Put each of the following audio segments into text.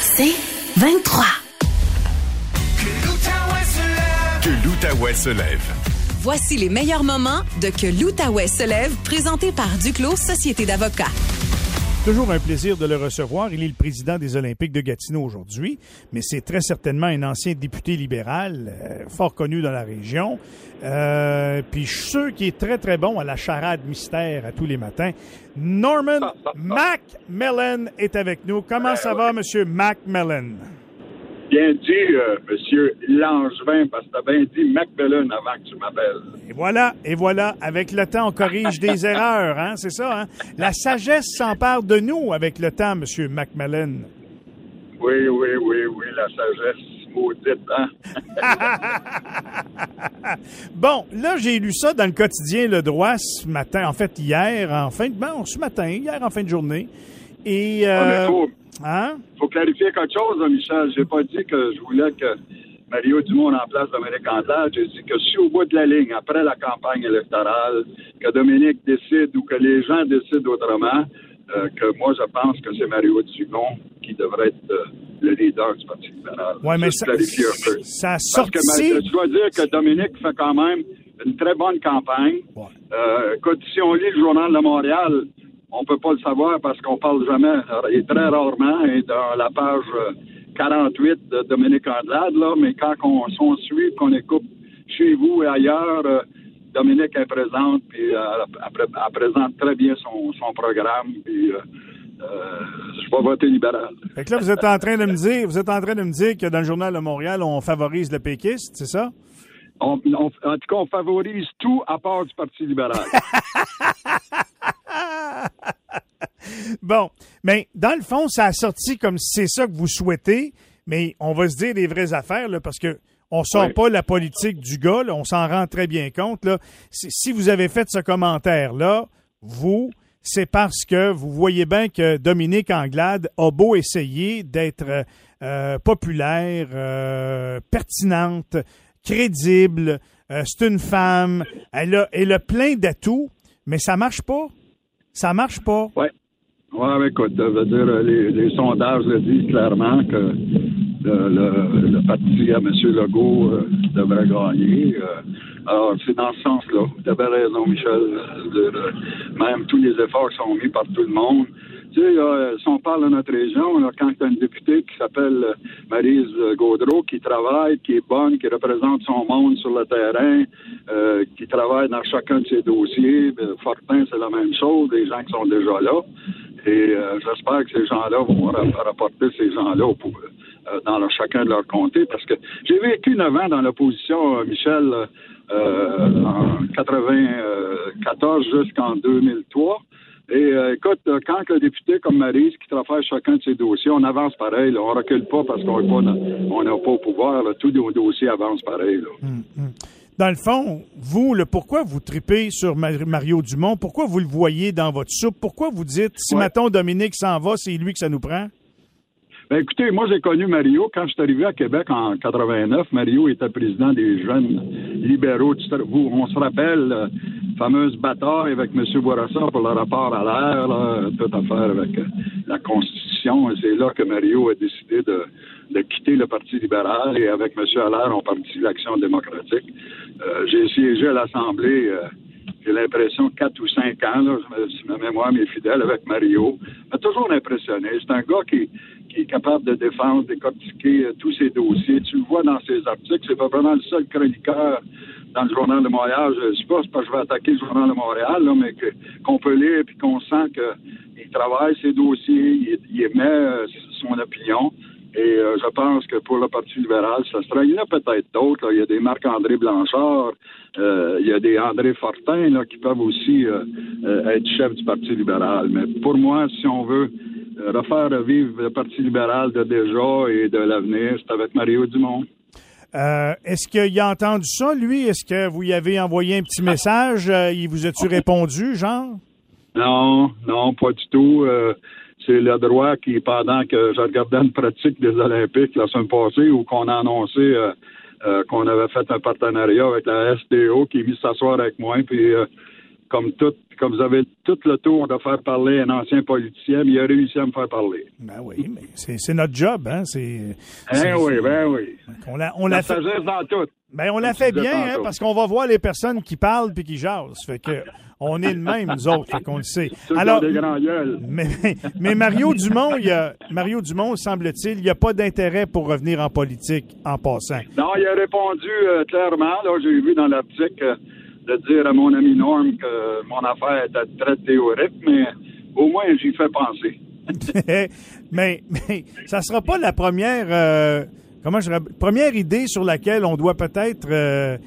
C'est 23. Que l'Outaouais se lève. Voici les meilleurs moments de Que l'Outaouais se lève, présenté par Duclos Société d'avocats. Toujours un plaisir de le recevoir. Il est le président des Olympiques de Gatineau aujourd'hui, mais c'est très certainement un ancien député libéral, euh, fort connu dans la région. Euh, puis je suis sûr qu'il est très, très bon à la charade mystère à tous les matins. Norman Macmillan est avec nous. Comment ça va, Monsieur Macmillan? Bien dit, euh, Monsieur Langevin, parce que t'as bien dit Macmillan avant que tu m'appelles. Et voilà, et voilà. Avec le temps, on corrige des erreurs, hein? C'est ça, hein? La sagesse s'empare de nous avec le temps, Monsieur Macmillan. Oui, oui, oui, oui, la sagesse maudite, hein? Bon, là, j'ai lu ça dans le quotidien Le Droit ce matin, en fait, hier, en fin de... Bon, ce matin, hier, en fin de journée. Et... Ah, Euh, faut, hein? faut clarifier quelque chose, hein, Michel. J'ai pas dit que je voulais que Mario Dumont remplace Dominique Anglade. J'ai dit que si au bout de la ligne, après la campagne électorale, que Dominique décide ou que les gens décident autrement, euh, que moi, je pense que c'est Mario Dumont qui devrait être euh, le leader du Parti libéral. Ouais, mais ça, ça a Parce que sorti... je dois dire que Dominique fait quand même une très bonne campagne. Ouais. Euh, écoute, si on lit le journal de Montréal, on peut pas le savoir parce qu'on parle jamais, et très rarement, et dans la page euh, 48 de Dominique Andelade, là, mais quand on, on suit, qu'on écoute chez vous et ailleurs, euh, Dominique est présente, puis euh, elle, elle- elle présente très bien son, son programme, puis euh, euh, je vais voter libéral. Fait que là, vous êtes en train de me dire, vous êtes en train de me dire que dans le journal de Montréal, on favorise le péquiste, c'est ça? On- on- en tout cas, on favorise tout à part du Parti libéral. Bon, mais dans le fond, ça a sorti comme si c'est ça que vous souhaitez, mais on va se dire les vraies affaires, là, parce que on sort Oui. pas la politique du gars, là, on s'en rend très bien compte. Là. Si, vous avez fait ce commentaire-là, vous, c'est parce que vous voyez bien que Dominique Anglade a beau essayer d'être euh, euh, populaire, euh, pertinente, crédible, euh, c'est une femme, elle a, elle a plein d'atouts, mais ça marche pas. Ça marche pas. Oui. Oui, écoute, ça veut dire, euh, les, sondages le disent clairement que le, le- parti à M. Legault euh, devrait gagner. euh. alors, c'est dans ce sens-là. Tu avais raison, Michel. de- même tous les efforts sont mis par tout le monde. Tu sais, si on parle de notre région, là, quand tu as une députée qui s'appelle euh, Maryse Gaudreau, qui travaille, qui est bonne, qui représente son monde sur le terrain, euh, qui travaille dans chacun de ses dossiers, ben, Fortin, c'est la même chose, des gens qui sont déjà là. Et euh, j'espère que ces gens-là vont ra- rapporter ces gens-là euh, dans chacun de leur comté, parce que j'ai vécu neuf ans dans l'opposition, euh, Michel, euh, en 94 jusqu'en 2003. Et euh, écoute, euh, quand le député comme Maryse qui travaille chacun de ses dossiers, on avance pareil. Là, on recule pas parce qu'on n'est pas, dans- on n'a pas au pouvoir. là. tous nos dossiers avancent pareil. Là. Dans le fond, vous, le pourquoi vous tripez sur Mar- Mario Dumont? Pourquoi vous le voyez dans votre soupe? Pourquoi vous dites, si Ouais. mettons Dominique s'en va, c'est lui que ça nous prend? Ben, écoutez, moi, j'ai connu Mario. Quand je suis arrivé à Québec en 89, Mario était président des jeunes libéraux. Vous- on se rappelle, euh, fameuse bataille avec M. Bourassa pour le rapport à l'air, là, toute affaire avec euh, la Constitution. C'est là que Mario a décidé de, quitter le Parti libéral. Et avec M. Allaire, on partit l'Action démocratique. Euh, j'ai siégé à l'Assemblée... j'ai l'impression, quatre ou cinq ans, là, si ma mémoire m'est fidèle, avec Mario, m'a toujours impressionné. C'est un gars qui, qui est capable de défendre, décortiquer euh, tous ses dossiers. Tu le vois dans ses articles, c'est pas vraiment le seul chroniqueur dans le Journal de Montréal. Je ne sais pas, que je vais attaquer le Journal de Montréal, mais qu'on peut lire et qu'on sent qu'il travaille ses dossiers, il, émet euh, son opinion. Et euh, je pense que pour le Parti libéral, ça sera. Il y en a peut-être d'autres. Il y a des Marc-André Blanchard, euh, il y a des André Fortin qui peuvent aussi être chefs du Parti libéral. Mais pour moi, si on veut refaire vivre le Parti libéral de déjà et de l'avenir, c'est avec Mario Dumont. Euh, Est-ce qu'il a entendu ça, lui? Est-ce que vous y avez envoyé un petit message? Euh, il vous a-tu répondu, genre? Non, non, pas du tout. Euh, c'est le droit qui, pendant que je regardais une pratique des Olympiques la semaine passée, où qu'on a annoncé euh, euh, qu'on avait fait un partenariat avec la SDO, qui est s'asseoir avec moi, puis comme tout comme vous avez tout le tour de faire parler un ancien politicien, mais il a réussi à me faire parler. Ben oui, mais c'est notre job, hein? C'est. Ben oui, ben oui. On l'a, on La l'a fait. sagesse dans tout. Ben, on l'a fait bien, hein, parce qu'on va voir les personnes qui parlent puis qui jasent. Fait que, on est le même, nous autres. Fait qu'on le sait. Alors, mais, mais Mario Dumont, il y a, Mario Dumont, semble-t-il, il n'y a pas d'intérêt pour revenir en politique en passant. Non, il a répondu euh, clairement. Là, j'ai vu dans l'article euh, de dire à mon ami Norm que mon affaire était très théorique, mais au moins j'y fais penser. mais, mais ça sera pas la première, euh, comment je première idée sur laquelle on doit peut-être, euh,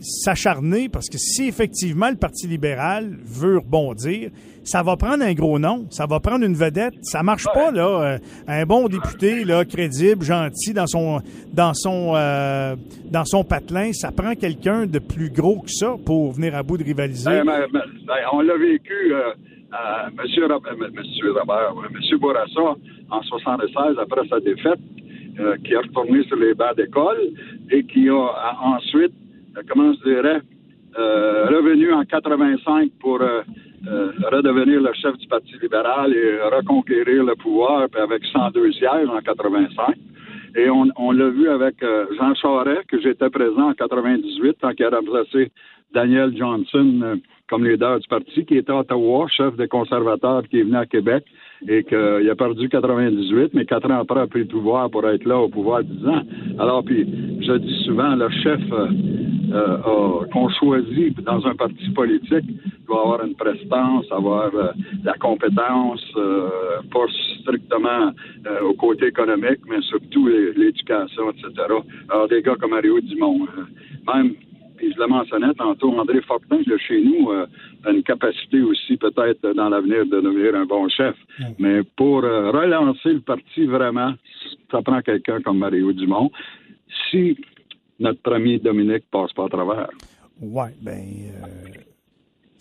s'acharner, parce que si effectivement le Parti libéral veut rebondir, ça va prendre un gros nom, ça va prendre une vedette. Ça marche pas là, euh, un bon député là, crédible, gentil dans son, dans son, euh, dans son patelin. Ça prend quelqu'un de plus gros que ça pour venir à bout de rivaliser. Ben, ben, ben, on l'a vécu, euh, euh, Monsieur, euh, Monsieur Robert, Monsieur Bourassa, en 76, après sa défaite, qui est retourné sur les bancs d'école et qui a a- ensuite, comment je dirais, euh, revenu en 85 pour euh, euh, redevenir le chef du Parti libéral et reconquérir le pouvoir avec 102 sièges en 85. Et on, on l'a vu avec euh, Jean Charest, que j'étais présent en 98, tant qu'il a remplacé Daniel Johnson euh, comme leader du parti, qui était à Ottawa, chef des conservateurs, qui est venu à Québec et qu'il a perdu 98, mais quatre ans après a pris le pouvoir pour être là au pouvoir 10 ans. Alors, puis, je dis souvent, le chef euh, euh, qu'on choisit dans un parti politique doit avoir une prestance, avoir euh, la compétence, euh, pas strictement euh, au côté économique, mais surtout l'é- l'éducation, etc. Alors, des gars comme Mario Dumont, même je le mentionnais tantôt, André Fortin de chez nous euh, a une capacité aussi peut-être dans l'avenir de devenir un bon chef. Mais pour euh, relancer le parti vraiment, ça prend quelqu'un comme Mario Dumont. Si notre premier Dominique passe pas à travers. Ouais, ben, euh,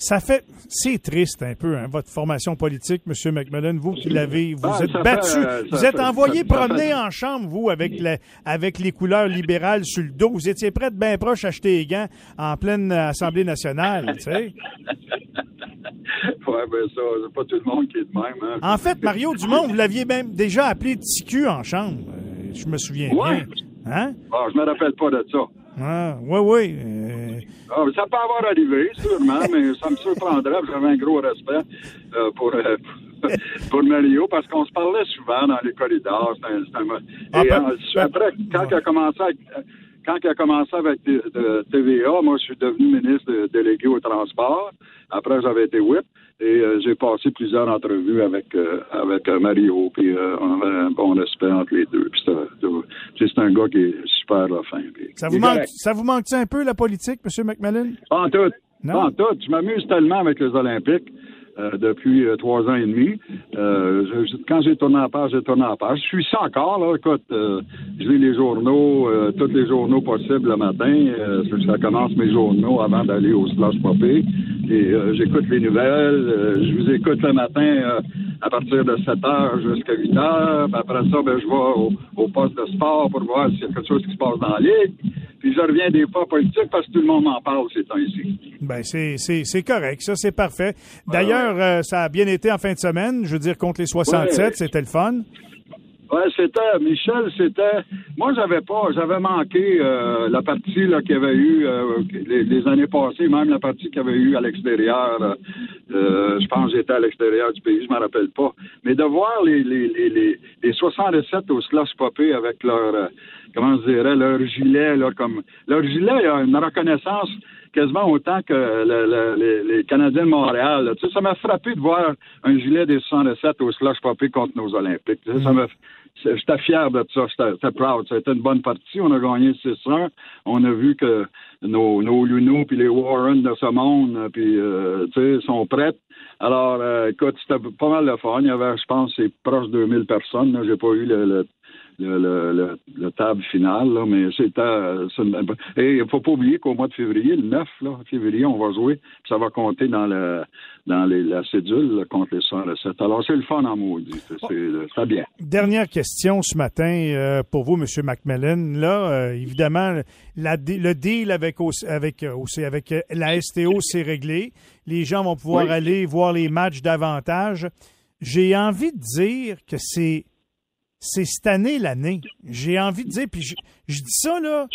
ça fait, c'est triste un peu, hein, votre formation politique, M. McMillan, vous qui l'avez, vous Ah, êtes battu, fait, euh, vous êtes fait- envoyé ça- promener en chambre, vous, avec, la- avec les couleurs libérales sur le dos. Vous étiez prêt de bien proche à acheter les gants en pleine Assemblée nationale, tu sais. ouais, ben ça, c'est pas tout le monde qui est de même. Hein. En fait, Mario Dumont, vous l'aviez même déjà appelé TQ en chambre. Euh, je me souviens Ouais. bien. Hein? Bon, je me rappelle pas de ça. Ah, oui, oui. euh, Ah, ça peut avoir arrivé, sûrement, mais ça me surprendrait. J'avais un gros respect euh, pour, euh, pour Mario, parce qu'on se parlait souvent dans les corridors. Un- Ah, Et ben- euh, après, quand il a commencé avec, quand il a commencé avec TVA, moi, je suis devenu ministre délégué au transport. Après, j'avais été whip. Et euh, j'ai passé plusieurs entrevues avec euh, avec euh, Mario, puis euh, on avait un bon respect entre les deux. C'est un gars qui est super là, fin. ça, vous manque, correct. ça vous manque un peu, la politique, M. McMillan? En tout. Non? En tout. Je m'amuse tellement avec les Olympiques euh, depuis euh, trois ans et demi. Euh, je- je- quand j'ai tourné en page, j'ai tourné en page. Je suis ça encore, là. Écoute, euh, je lis les journaux, tous les journaux possibles le matin. Ça, commence mes journaux avant d'aller au slash popé. Et j'écoute les nouvelles. Je vous écoute le matin à partir de 7 heures jusqu'à 8 heures. Après ça, ben, je vais au, au poste de sport pour voir s'il y a quelque chose qui se passe dans la ligue. Puis je reviens des fois politique parce que tout le monde m'en parle ces temps-ci. Ben, c'est, c'est, c'est correct, ça, c'est parfait. D'ailleurs, euh, ça a bien été en fin de semaine. Je veux dire, contre les 67, Ouais. c'était le fun. Ouais, c'était Michel, c'était moi j'avais pas, j'avais manqué euh, la partie là qu'il y avait eu euh, les, les années passées, même la partie qu'il y avait eu à l'extérieur. euh, euh, je pense que j'étais à l'extérieur du pays, je m'en rappelle pas. Mais de voir les les les les, les 67 au slush popé avec leur euh, comment je dirais leur gilet là comme leur gilet a une reconnaissance quasiment autant que le- le- les, les Canadiens de Montréal. là. Tu sais, ça m'a frappé de voir un gilet des 67 au slush popé contre nos Olympiques. Tu sais, Ça m'a c'est- J'étais fier de ça, j'étais proud. Ça a été une bonne partie. On a gagné 6-1. On a vu que nos, nos Luno puis les Warren de ce monde, euh, puis euh, sont prêtes. Alors, euh, écoute, c'était pas mal de fun. Il y avait, je pense, c'est proche de 2000 personnes. J'ai pas eu le, le, le, le, le table final, là, mais c'est euh, une- et il faut pas oublier qu'au mois de février, le 9 là, février, on va jouer, puis ça va compter dans le dans les, la cédule là, contre les 107. Alors c'est le fun en maudit, c'est très bien. Dernière question ce matin euh, pour vous, M. Macmillan. Là, euh, évidemment, la le deal avec, avec, euh, avec euh, la STO, c'est réglé. Les gens vont pouvoir Oui. aller voir les matchs davantage. J'ai envie de dire que c'est c'est cette année l'année. J'ai envie de dire, puis je, je dis ça là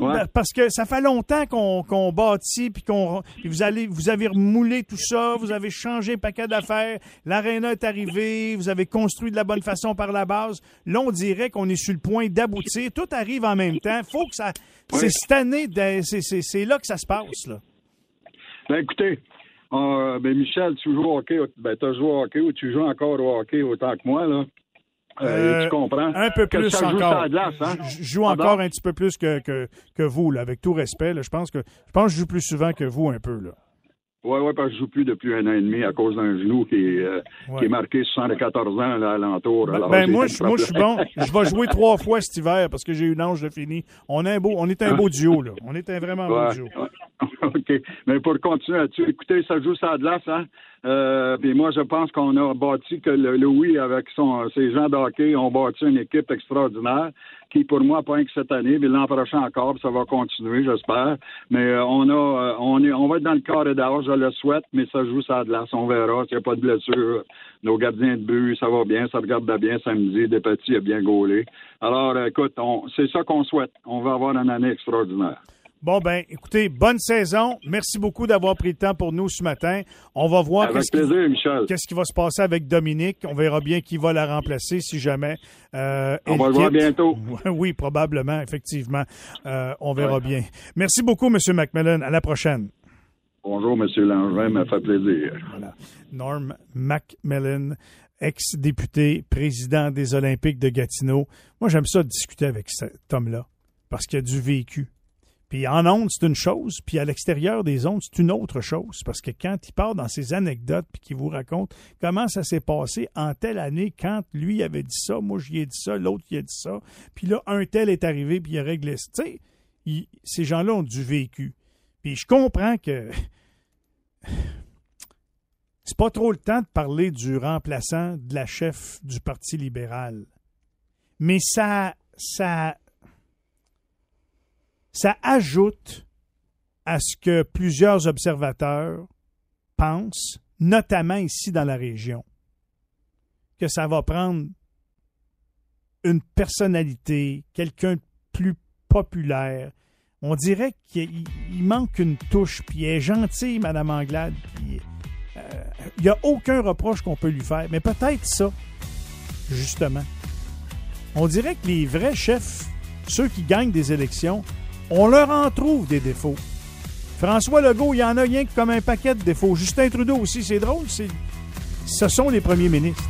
Ouais. parce que ça fait longtemps qu'on bâtit puis qu'on vous allez vous avez remoulé tout ça, vous avez changé un paquet d'affaires, l'aréna est arrivé, vous avez construit de la bonne façon par la base. Là, on dirait qu'on est sur le point d'aboutir. Tout arrive en même temps. Faut que ça. C'est cette année, c'est- là que ça se passe là. Ben écoutez, euh, ben Michel, tu joues au hockey, ben tu as joué au hockey ou tu joues encore au hockey autant que moi, là. Euh, Euh, tu comprends? Un peu plus encore. hein? Je- Je joue Pardon? encore un petit peu plus que, que, que vous, là, avec tout respect. là. Je pense que je pense que je joue plus souvent que vous un peu. Là. Oui, oui, parce que je joue plus depuis un an et demi à cause d'un genou qui est, euh, Ouais. qui est marqué 74 ans là. Ben, Alors, ben, j'ai moi, je, moi, je suis bon. Je vais jouer trois fois cet hiver parce que j'ai une ange de fini. On est un beau, on est un beau duo, là. On est un vraiment beau Ouais, duo. Mais pour continuer là-dessus, écoutez, ça joue ça de glace, hein? Euh, puis moi, je pense qu'on a bâti que le Louis, avec son, ses gens de hockey, ont bâti une équipe extraordinaire qui, pour moi, pas que cette année, mais l'an prochain encore, ça va continuer, j'espère. Mais euh, on a, euh, on est, on va être dans le carré d'âge, je le souhaite, mais ça joue ça de glace. On verra s'il n'y a pas de blessure. Nos gardiens de but, ça va bien, ça regarde bien samedi. Des petits a bien gaulé. Alors, euh, écoute, on, c'est ça qu'on souhaite. On va avoir une année extraordinaire. Bon, ben, écoutez, bonne saison. Merci beaucoup d'avoir pris le temps pour nous ce matin. On va voir qu'est-ce qui, va se passer avec Dominique. On verra bien qui va la remplacer si jamais. euh, On va le voir bientôt. Oui, probablement, effectivement. Euh, on verra bien. Merci beaucoup, M. Macmillan. À la prochaine. Bonjour, M. Langevin, m'a fait plaisir. Voilà. Norm Macmillan, ex-député, président des Olympiques de Gatineau. Moi, j'aime ça de discuter avec cet homme-là parce qu'il a du vécu. Puis en ondes, c'est une chose, puis à l'extérieur des ondes, c'est une autre chose. Parce que quand il part dans ses anecdotes, puis qu'il vous raconte comment ça s'est passé en telle année, quand lui avait dit ça, moi j'y ai dit ça, l'autre y a dit ça, puis là, un tel est arrivé, puis il a réglé ça. Tu sais, ces gens-là ont du vécu. Puis je comprends que c'est pas trop le temps de parler du remplaçant de la chef du Parti libéral. Mais ça, ça, ça ajoute à ce que plusieurs observateurs pensent, notamment ici dans la région, que ça va prendre une personnalité, quelqu'un de plus populaire. On dirait qu'il il manque une touche, puis elle est gentille, Madame Anglade, euh, il n'y a aucun reproche qu'on peut lui faire. Mais peut-être ça, justement. On dirait que les vrais chefs, ceux qui gagnent des élections, on leur en trouve des défauts. François Legault, il y en a rien que comme un paquet de défauts. Justin Trudeau aussi, c'est drôle, c'est ce sont les premiers ministres.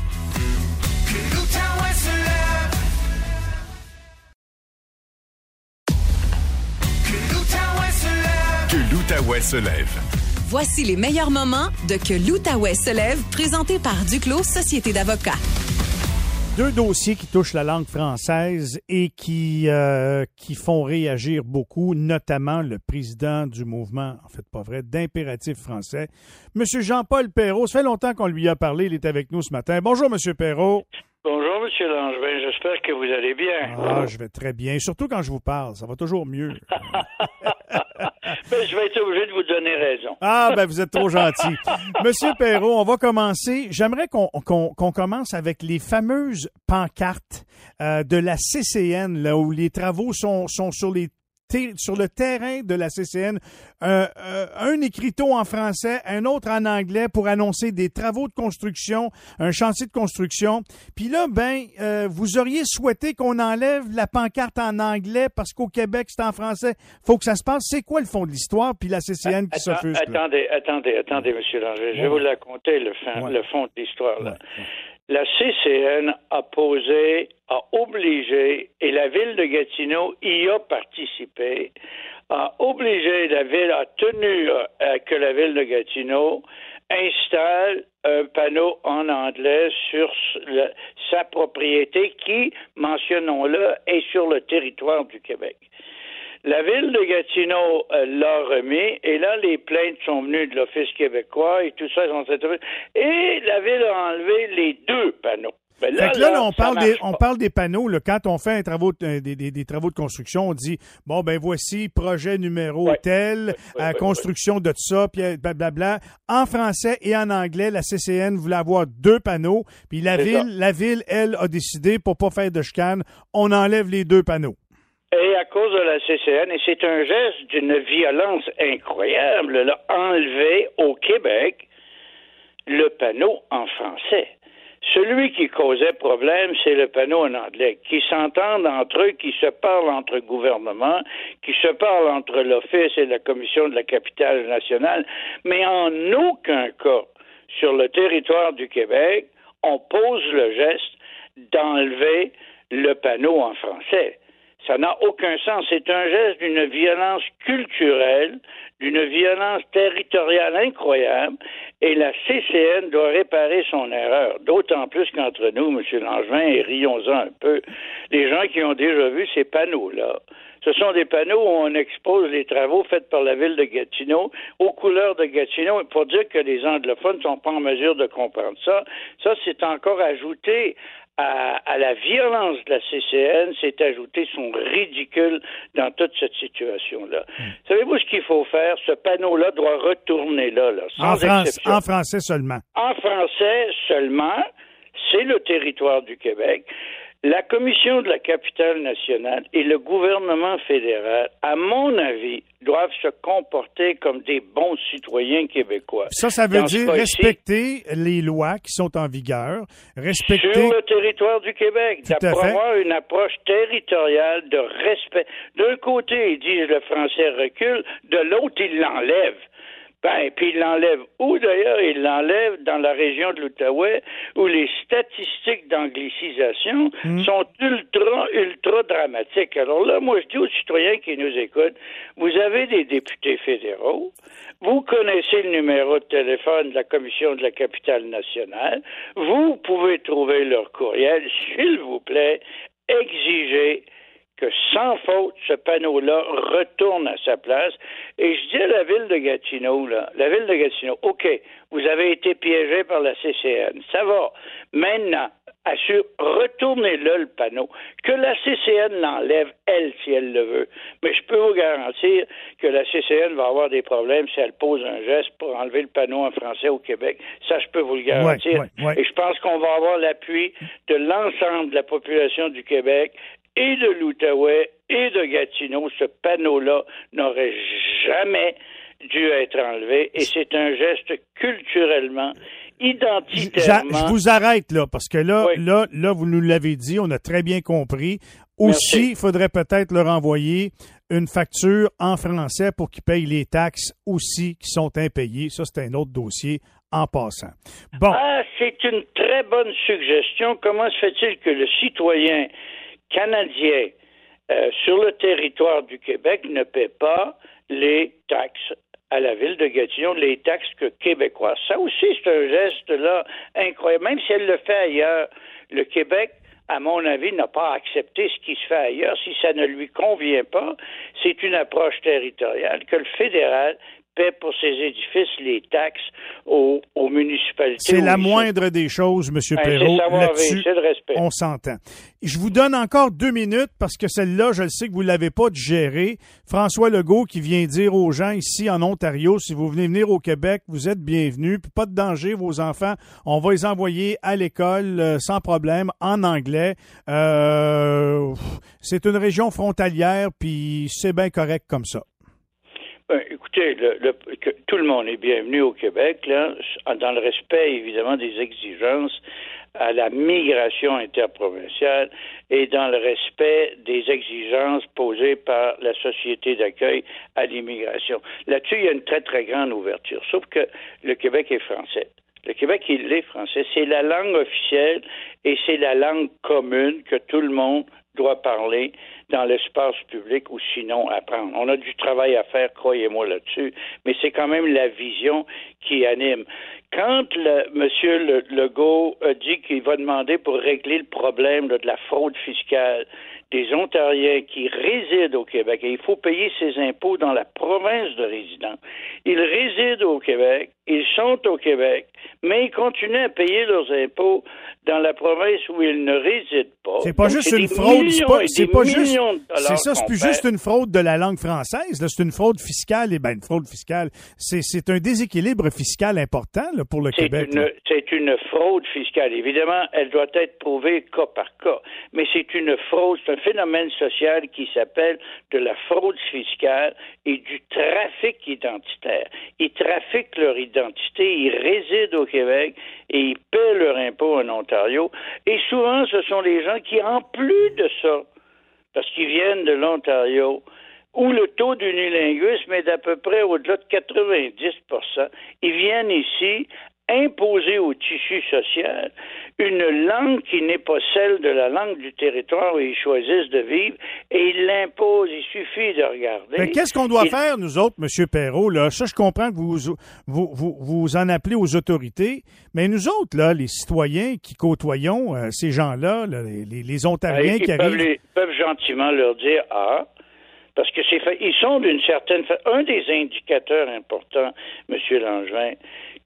Que l'Outaouais se lève. Voici les meilleurs moments de Que l'Outaouais se lève, présenté par Duclos Société d'avocats. Deux dossiers qui touchent la langue française et qui, euh, qui font réagir beaucoup, notamment le président du mouvement, en fait pas vrai, d'impératif français, M. Jean-Paul Perrault. Ça fait longtemps qu'on lui a parlé, il est avec nous ce matin. Bonjour, M. Perrault. Bonjour, M. Langevin. J'espère que vous allez bien. Ah, je vais très bien, surtout quand je vous parle, ça va toujours mieux. Ben, je vais être obligé de vous donner raison. Ah, ben vous êtes trop gentil. Monsieur Perrault, on va commencer. J'aimerais qu'on qu'on- qu'on commence avec les fameuses pancartes euh, de la CCN, là où les travaux sont, sont sur les sur le terrain de la CCN, Euh, euh, un écriteau en français, un autre en anglais pour annoncer des travaux de construction, un chantier de construction. Puis là, ben, euh, vous auriez souhaité qu'on enlève la pancarte en anglais parce qu'au Québec, c'est en français. Faut que ça se passe. C'est quoi le fond de l'histoire? Puis la CCN qui s'offusque. attendez, attendez, attendez, M. Langevin. Je vais vous raconter le, fin- Ouais. le fond de l'histoire. là. Ouais. La CCN a posé, a obligé, et la ville de Gatineau y a participé, a obligé, la ville a tenu euh, que la ville de Gatineau installe un panneau en anglais sur sa propriété qui, mentionnons-le, est sur le territoire du Québec. La ville de Gatineau euh, l'a remis et là, les plaintes sont venues de l'Office québécois et tout ça. Et la ville a enlevé les deux panneaux. Ben là, là, on, parle des, on parle des panneaux. Là, quand on fait un travaux des, des, travaux de construction, on dit bon ben voici projet numéro tel, à construction de ça, puis euh, blablabla. En français et en anglais, la CCN voulait avoir deux panneaux, puis la ville, la ville, elle, a décidé pour pas faire de chicane, on enlève les deux panneaux. Et à cause de la CCN, et c'est un geste d'une violence incroyable, là, enlever au Québec le panneau en français. Celui qui causait problème, c'est le panneau en anglais, qui s'entendent entre eux, qui se parlent entre gouvernements, qui se parlent entre l'Office et la Commission de la capitale nationale, mais en aucun cas, sur le territoire du Québec, on pose le geste d'enlever le panneau en français. Ça n'a aucun sens. C'est un geste d'une violence culturelle, d'une violence territoriale incroyable, et la CCN doit réparer son erreur. D'autant plus qu'entre nous, M. Langevin, et rions-en un peu, les gens qui ont déjà vu ces panneaux-là, ce sont des panneaux où on expose les travaux faits par la ville de Gatineau aux couleurs de Gatineau. Pour dire que les anglophones ne sont pas en mesure de comprendre ça, ça, c'est encore ajouté à, la violence de la CCN s'est ajouté son ridicule dans toute cette situation-là. Hmm. Savez-vous ce qu'il faut faire? Ce panneau-là doit retourner là, là sans en, exception. en français seulement. En français seulement. C'est le territoire du Québec. La Commission de la capitale nationale et le gouvernement fédéral, à mon avis, doivent se comporter comme des bons citoyens québécois. Ça, ça veut dire respecter les lois qui sont en vigueur, respecter... Sur le territoire du Québec, d'avoir une approche territoriale de respect. D'un côté, ils disent le français recule, de l'autre, ils l'enlèvent. Ben, puis il l'enlève où d'ailleurs? Il l'enlève dans la région de l'Outaouais où les statistiques d'anglicisation hmm. sont ultra, ultra dramatiques. Alors là, moi, je dis aux citoyens qui nous écoutent, vous avez des députés fédéraux, vous connaissez le numéro de téléphone de la Commission de la capitale nationale, vous pouvez trouver leur courriel, s'il vous plaît, exigez que sans faute, ce panneau-là retourne à sa place. Et je dis à la ville de Gatineau, là, la ville de Gatineau, OK, vous avez été piégé par la CCN, ça va. Maintenant, assure, retournez-le le panneau. Que la CCN l'enlève, elle, si elle le veut. Mais je peux vous garantir que la CCN va avoir des problèmes si elle pose un geste pour enlever le panneau en français au Québec. Ça, je peux vous le garantir. Et je pense qu'on va avoir l'appui de l'ensemble de la population du Québec et de l'Outaouais et de Gatineau, ce panneau-là n'aurait jamais dû être enlevé et c'est un geste culturellement identitairement. Je, vous arrête là parce que là, là, là, vous nous l'avez dit, on a très bien compris. Aussi, il faudrait peut-être leur envoyer une facture en français pour qu'ils payent les taxes aussi qui sont impayées. Ça, c'est un autre dossier en passant. Bon. Ah, c'est une très bonne suggestion. Comment se fait-il que le citoyen Canadiens euh, sur le territoire du Québec ne paient pas les taxes à la ville de Gatineau, les taxes que québécois. Ça aussi, c'est un geste là incroyable. Même si elle le fait ailleurs, le Québec, à mon avis, n'a pas accepté ce qui se fait ailleurs. Si ça ne lui convient pas, c'est une approche territoriale que le fédéral pour ces édifices les taxes aux, municipalités. C'est la moindre des choses, M. Ben, Perrault. Là-dessus, on s'entend. Je vous donne encore deux minutes parce que celle-là, je le sais que vous ne l'avez pas digérée. François Legault qui vient dire aux gens ici en Ontario, si vous venez venir au Québec, vous êtes bienvenus. Puis pas de danger, vos enfants, on va les envoyer à l'école euh, sans problème en anglais. Euh, c'est une région frontalière, puis c'est bien correct comme ça. Ben, écoutez, tout le monde est bienvenu au Québec, là, dans le respect évidemment des exigences à la migration interprovinciale et dans le respect des exigences posées par la société d'accueil à l'immigration. Là-dessus, il y a une très, très grande ouverture. Sauf que le Québec est français. Le Québec, il est français. C'est la langue officielle et c'est la langue commune que tout le monde doit parler dans l'espace public ou sinon apprendre. On a du travail à faire, croyez-moi là-dessus, mais c'est quand même la vision qui anime. Quand le, M. Legault a dit qu'il va demander pour régler le problème de la fraude fiscale des Ontariens qui résident au Québec, et il faut payer ses impôts dans la province de résidence, ils résident au Québec, ils sont au Québec, mais ils continuent à payer leurs impôts dans la province où ils ne résident pas. C'est pas juste une fraude, c'est pas, juste. C'est ça, c'est plus juste une fraude de la langue française. C'est une fraude fiscale. Et ben, une fraude fiscale, c'est un déséquilibre fiscal important là, pour le Québec. C'est une fraude fiscale. Évidemment, elle doit être prouvée cas par cas, mais c'est une fraude, c'est phénomène social qui s'appelle de la fraude fiscale et du trafic identitaire. Ils trafiquent leur identité, ils résident au Québec et ils paient leur impôt en Ontario. Et souvent, ce sont les gens qui, en plus de ça, parce qu'ils viennent de l'Ontario, où le taux d'unilinguisme est d'à peu près au-delà de 90% ils viennent ici imposer au tissu social une langue qui n'est pas celle de la langue du territoire où ils choisissent de vivre et ils l'imposent. Il suffit de regarder. Mais qu'est-ce qu'on doit faire, nous autres, M. Perrault? Là? Ça, je comprends que vous, vous, vous, vous, en appelez aux autorités, mais nous autres, là, les citoyens qui côtoyons euh, ces gens-là, les, les, Ontariens qui peuvent arrivent... peuvent gentiment leur dire, ah, parce que c'est ils sont d'une certaine un des indicateurs importants, M. Langevin,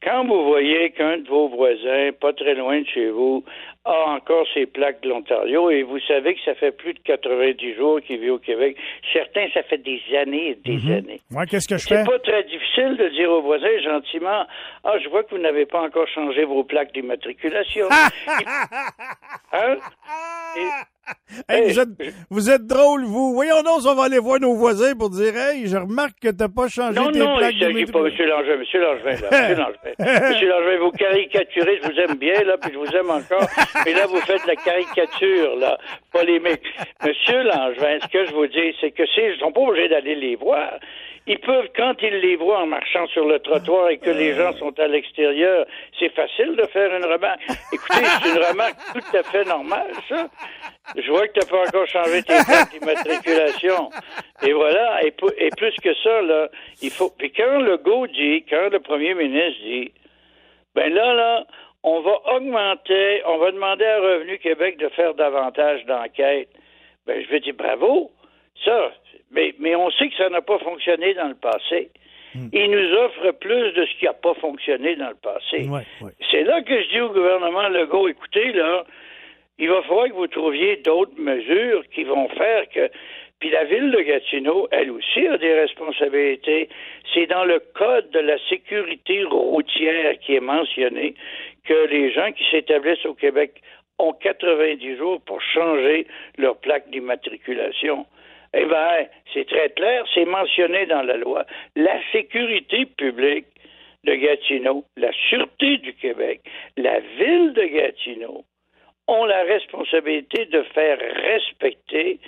quand vous voyez qu'un de vos voisins, pas très loin de chez vous, a encore ses plaques de l'Ontario et vous savez que ça fait plus de 90 jours qu'il vit au Québec. Certains, ça fait des années et des mhm. années. Moi, qu'est-ce que je fais? C'est pas très difficile de dire aux voisins gentiment, ah, je vois que vous n'avez pas encore changé vos plaques d'immatriculation. hein? vous, êtes, vous êtes drôle, vous. Voyons donc, on va aller voir nos voisins pour dire Hey, je remarque que t'as pas changé non, tes non, plaques. Non, non, il pas, M. Langevin, M. Langevin, là, M. Langevin. M. Langevin, vous caricaturez, je vous aime bien, là, puis je vous aime encore, mais là, vous faites la caricature, là, polémique. Monsieur Langevin, ce que je vous dis, c'est que ces, ils sont pas obligés d'aller les voir. Ils peuvent, quand ils les voient en marchant sur le trottoir et que les gens sont à l'extérieur, c'est facile de faire une remarque. Écoutez, c'est une remarque tout à fait normale, ça. Je vois que tu n'as pas encore changé tes plaques d'immatriculation. Et voilà. Et, et, plus que ça, là, il faut. Puis quand le go dit, quand le premier ministre dit, ben là, là, on va augmenter, on va demander à Revenu Québec de faire davantage d'enquêtes. Ben, je vais dire bravo. Ça, mais, mais on sait que ça n'a pas fonctionné dans le passé. Hmm. Il nous offre plus de ce qui n'a pas fonctionné dans le passé. C'est là que je dis au gouvernement Legault, écoutez, là, il va falloir que vous trouviez d'autres mesures qui vont faire que. Puis la ville de Gatineau, elle aussi a des responsabilités. C'est dans le code de la sécurité routière qui est mentionné que les gens qui s'établissent au Québec ont 90 jours pour changer leur plaque d'immatriculation. Eh bien, c'est très clair, c'est mentionné dans la loi. La sécurité publique de Gatineau, la Sûreté du Québec, la ville de Gatineau ont la responsabilité de faire respecter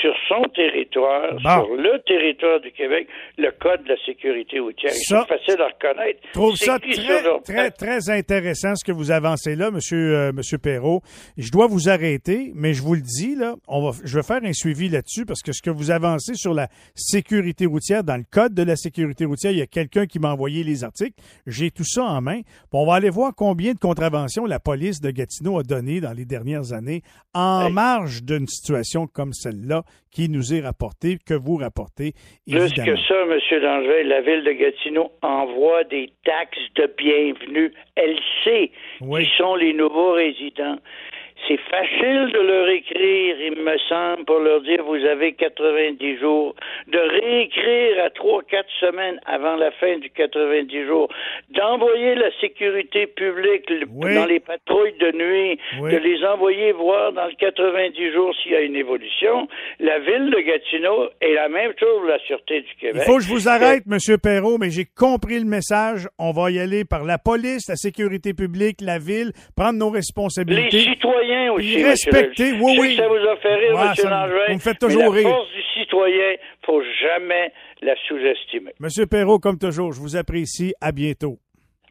sur son territoire, sur le territoire du Québec, le code de la sécurité routière. C'est facile à reconnaître. Je trouve ça très, très, très intéressant ce que vous avancez là, Monsieur, euh, Monsieur Perrault. Je dois vous arrêter, mais je vous le dis, là, on va, je vais faire un suivi là-dessus parce que ce que vous avancez sur la sécurité routière, dans le code de la sécurité routière, il y a quelqu'un qui m'a envoyé les articles. J'ai tout ça en main. on va aller voir combien de contraventions la police de Gatineau a donné dans les dernières années en marge d'une situation comme celle-là qui nous est rapportée, que vous rapportez. Plus que ça, M. Langevin, la ville de Gatineau envoie des taxes de bienvenue. Elle sait qui sont les nouveaux résidents. C'est facile de leur écrire, il me semble, pour leur dire vous avez 90 jours, de réécrire à trois, quatre semaines avant la fin du 90 jours, d'envoyer la sécurité publique dans les patrouilles de nuit, de les envoyer voir dans le 90 jours s'il y a une évolution. La ville de Gatineau est la même chose pour la Sûreté du Québec. Il faut que je vous arrête, M. Perrault, mais j'ai compris le message. On va y aller par la police, la sécurité publique, la ville, prendre nos responsabilités. Les citoyens aussi. Respecter, oui, oui. Ça vous a fait rire, M. Langevin. Vous me faites toujours mais la force du citoyen, faut jamais la sous-estimer. Monsieur Perrault, comme toujours, je vous apprécie. À bientôt.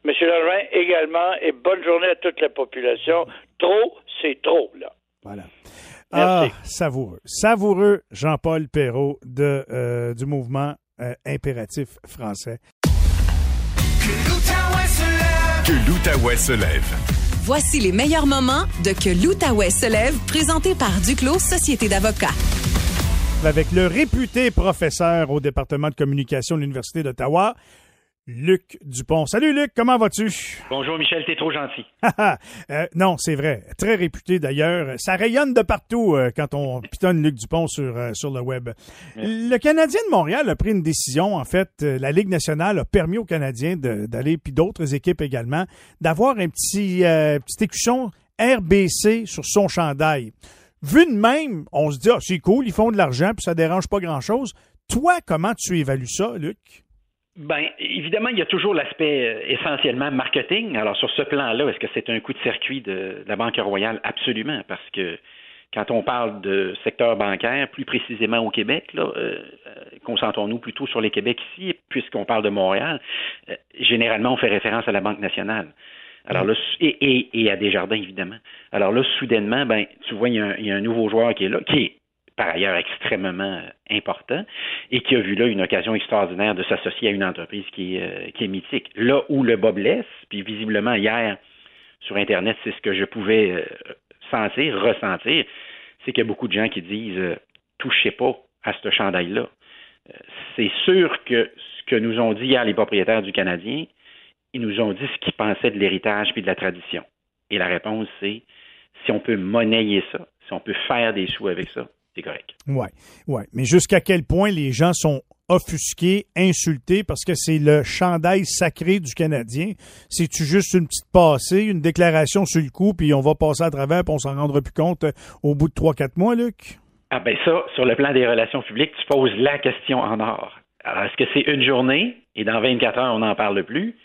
Monsieur Langevin, également, et bonne journée à toute la population. Trop, c'est trop, là. Voilà. Ah, savoureux. Savoureux Jean-Paul Perrault de, euh, du mouvement euh, impératif français. Que l'Outaouais se lève. Voici les meilleurs moments de Que l'Outaouais se lève, présenté par Duclos Société d'avocats. Avec le réputé professeur au département de communication de l'Université d'Ottawa, Luc Dupont. Salut Luc, comment vas-tu? Bonjour Michel, t'es trop gentil. Euh, non, c'est vrai. Très réputé d'ailleurs. Ça rayonne de partout euh, quand on pitonne Luc Dupont sur, euh, sur le web. Le Canadien de Montréal a pris une décision. En fait, euh, la Ligue nationale a permis aux Canadiens d'aller, puis d'autres équipes également, d'avoir un petit, euh, petite écusson RBC sur son chandail. Vu de même, on se dit, ah, c'est cool, ils font de l'argent, puis ça dérange pas grand-chose. Toi, comment tu évalues ça, Luc? Ben, évidemment, il y a toujours l'aspect euh, essentiellement marketing. Alors, sur ce plan-là, est-ce que c'est un coup de circuit de, la Banque Royale? Absolument, parce que quand on parle de secteur bancaire, plus précisément au Québec, là, euh, euh, concentrons-nous plutôt sur les Québec ici, puisqu'on parle de Montréal. euh, généralement, on fait référence à la Banque nationale. Alors là, et, et, et à Desjardins, évidemment. Alors là, soudainement, ben, tu vois, il y, a un, il y a un nouveau joueur qui est là, qui est par ailleurs extrêmement euh, important et qui a vu là une occasion extraordinaire de s'associer à une entreprise qui est, euh, qui est mythique. Là où le bas blesse, puis visiblement hier sur Internet, c'est ce que je pouvais euh, sentir, ressentir, c'est qu'il y a beaucoup de gens qui disent euh, touchez pas à ce chandail-là. Euh, c'est sûr que ce que nous ont dit hier les propriétaires du Canadien, ils nous ont dit ce qu'ils pensaient de l'héritage puis de la tradition. Et la réponse, c'est si on peut monnayer ça, si on peut faire des sous avec ça, c'est correct. Ouais, ouais. Mais jusqu'à quel point les gens sont offusqués, insultés parce que c'est le chandail sacré du Canadien? C'est-tu juste une petite passée, une déclaration sur le coup, puis on va passer à travers, puis on s'en rendra plus compte euh, au bout de 3-4 mois, Luc? Ah ben ça, sur le plan des relations publiques, tu poses la question en or. Alors, est-ce que c'est une journée et dans 24 heures, on n'en parle plus?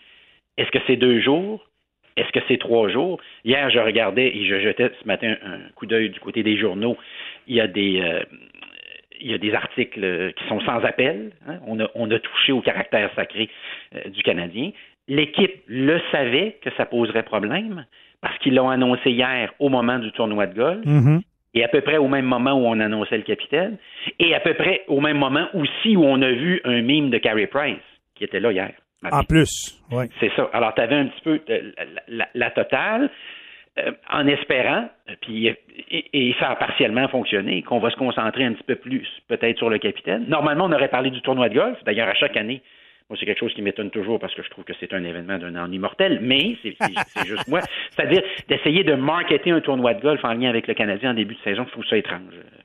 Est-ce que c'est deux jours? Est-ce que c'est trois jours? Hier, je regardais et je jetais ce matin un coup d'œil du côté des journaux. Il y a des, euh, il y a des articles qui sont sans appel. hein. On, a, on a touché au caractère sacré euh, du Canadien. L'équipe le savait que ça poserait problème parce qu'ils l'ont annoncé hier au moment du tournoi de golf Mm-hmm. et à peu près au même moment où on annonçait le capitaine, et à peu près au même moment aussi où on a vu un mime de Carey Price, qui était là hier. Matin. En plus, oui. C'est ça. Alors, tu avais un petit peu euh, la, la- la totale, euh, en espérant, euh, puis et, et ça a partiellement fonctionné, qu'on va se concentrer un petit peu plus peut-être sur le capitaine. Normalement, on aurait parlé du tournoi de golf. D'ailleurs, à chaque année, moi, c'est quelque chose qui m'étonne toujours parce que je trouve que c'est un événement d'un an immortel, mais c'est juste moi. C'est-à-dire d'essayer de marketer un tournoi de golf en lien avec le Canadien en début de saison, je trouve ça étrange.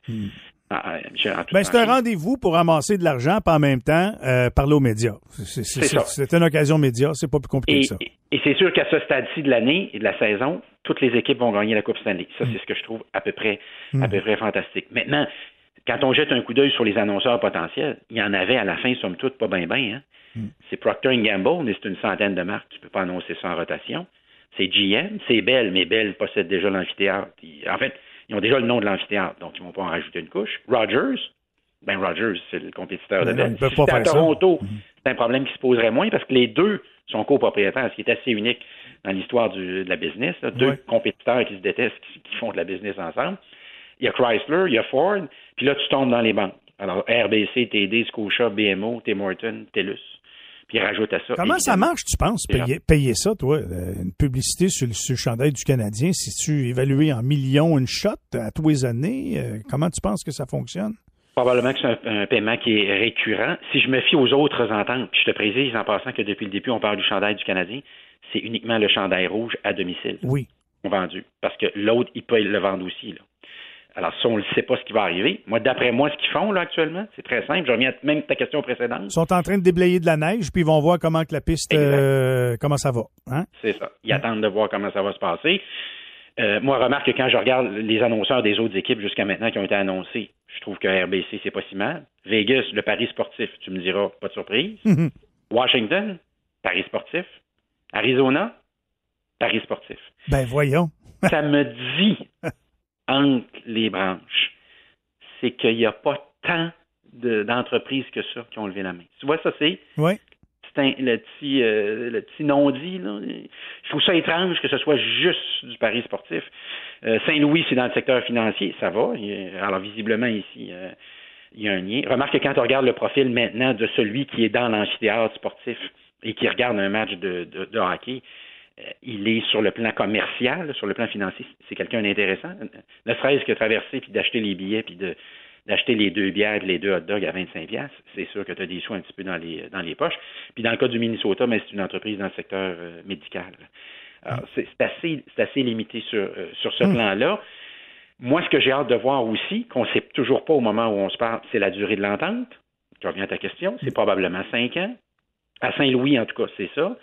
Ah, ah, toute Ben, c'est un rendez-vous pour ramasser de l'argent, puis en même temps, euh, parler aux médias. C'est- une occasion média, c'est pas plus compliqué Et, que ça. et- et c'est sûr qu'à ce stade-ci de l'année et de la saison, toutes les équipes vont gagner la Coupe Stanley. Ça, c'est ce que je trouve à peu près, à peu près fantastique. Maintenant, quand on jette un coup d'œil sur les annonceurs potentiels, il y en avait à la fin, somme toute, pas bien bien. Hein? C'est Procter Gamble, mais c'est une centaine de marques. Tu peux pas annoncer ça en rotation. C'est GM, c'est Bell, mais Bell possède déjà l'amphithéâtre. En fait, ils ont déjà le nom de l'amphithéâtre, donc ils vont pas en rajouter une couche. Rogers, ben Rogers, c'est le compétiteur de Ben Si à ça. Toronto, c'est un problème qui se poserait moins parce que les deux sont copropriétaires, ce qui est assez unique dans l'histoire du- de la business. là. Deux Ouais. compétiteurs qui se détestent, qui, qui font de la business ensemble. Il y a Chrysler, il y a Ford, puis là, tu tombes dans les banques. Alors, RBC, TD, Scotia, BMO, Tim Horton, TELUS. Puis rajoute à ça. Comment ça marche, tu penses, payer, payer ça, toi? euh, une publicité sur, le- sur le chandail du Canadien, si tu évalué en millions une shot à tous les années, euh, comment tu penses que ça fonctionne? Probablement que c'est un, un paiement qui est récurrent. Si je me fie aux autres ententes, puis je te précise en passant que depuis le début, on parle du chandail du Canadien, c'est uniquement le chandail rouge à domicile. Oui. vendu. Parce que l'autre, il peut le vendre aussi. Là. Alors, ça, on ne sait pas ce qui va arriver. Moi, d'après moi, ce qu'ils font là actuellement, c'est très simple. Je reviens à même ta question précédente. Ils sont en train de déblayer de la neige, puis ils vont voir comment que la piste, euh, comment ça va. Hein? C'est ça. Ils attendent de voir comment ça va se passer. Euh, moi, remarque que quand je regarde les annonceurs des autres équipes jusqu'à maintenant qui ont été annoncés, je trouve que RBC, c'est pas si mal. Vegas, le Paris sportif, tu me diras, pas de surprise. Mhm. Washington, Paris sportif. Arizona, Paris sportif. Ben voyons. ça me dit entre les branches, c'est qu'il n'y a pas tant de- d'entreprises que ça qui ont levé la main. Tu vois, ça, c'est Oui. le petit, euh, le petit non-dit. Je trouve ça étrange que ce soit juste du pari sportif. Euh, Saint-Louis, c'est dans le secteur financier, ça va. Alors visiblement ici, euh, il y a un lien. Remarque que quand on regarde le profil maintenant de celui qui est dans l'amphithéâtre sportif et qui regarde un match de, de, hockey, il est sur le plan commercial, sur le plan financier, c'est quelqu'un d'intéressant. Ne serait-ce que traverser puis d'acheter les billets puis de d'acheter les deux bières et les deux hot dogs à 25 c'est sûr que tu as des sous un petit peu dans les, dans les poches. Puis dans le cas du Minnesota, mais c'est une entreprise dans le secteur euh, médical. Alors, mm. c'est, assez, c'est assez limité sur, euh, sur ce mm. plan-là. Moi, ce que j'ai hâte de voir aussi, qu'on ne sait toujours pas au moment où on se parle, c'est la durée de l'entente. Je reviens à ta question. C'est probablement cinq ans. À Saint-Louis, en tout cas, c'est ça.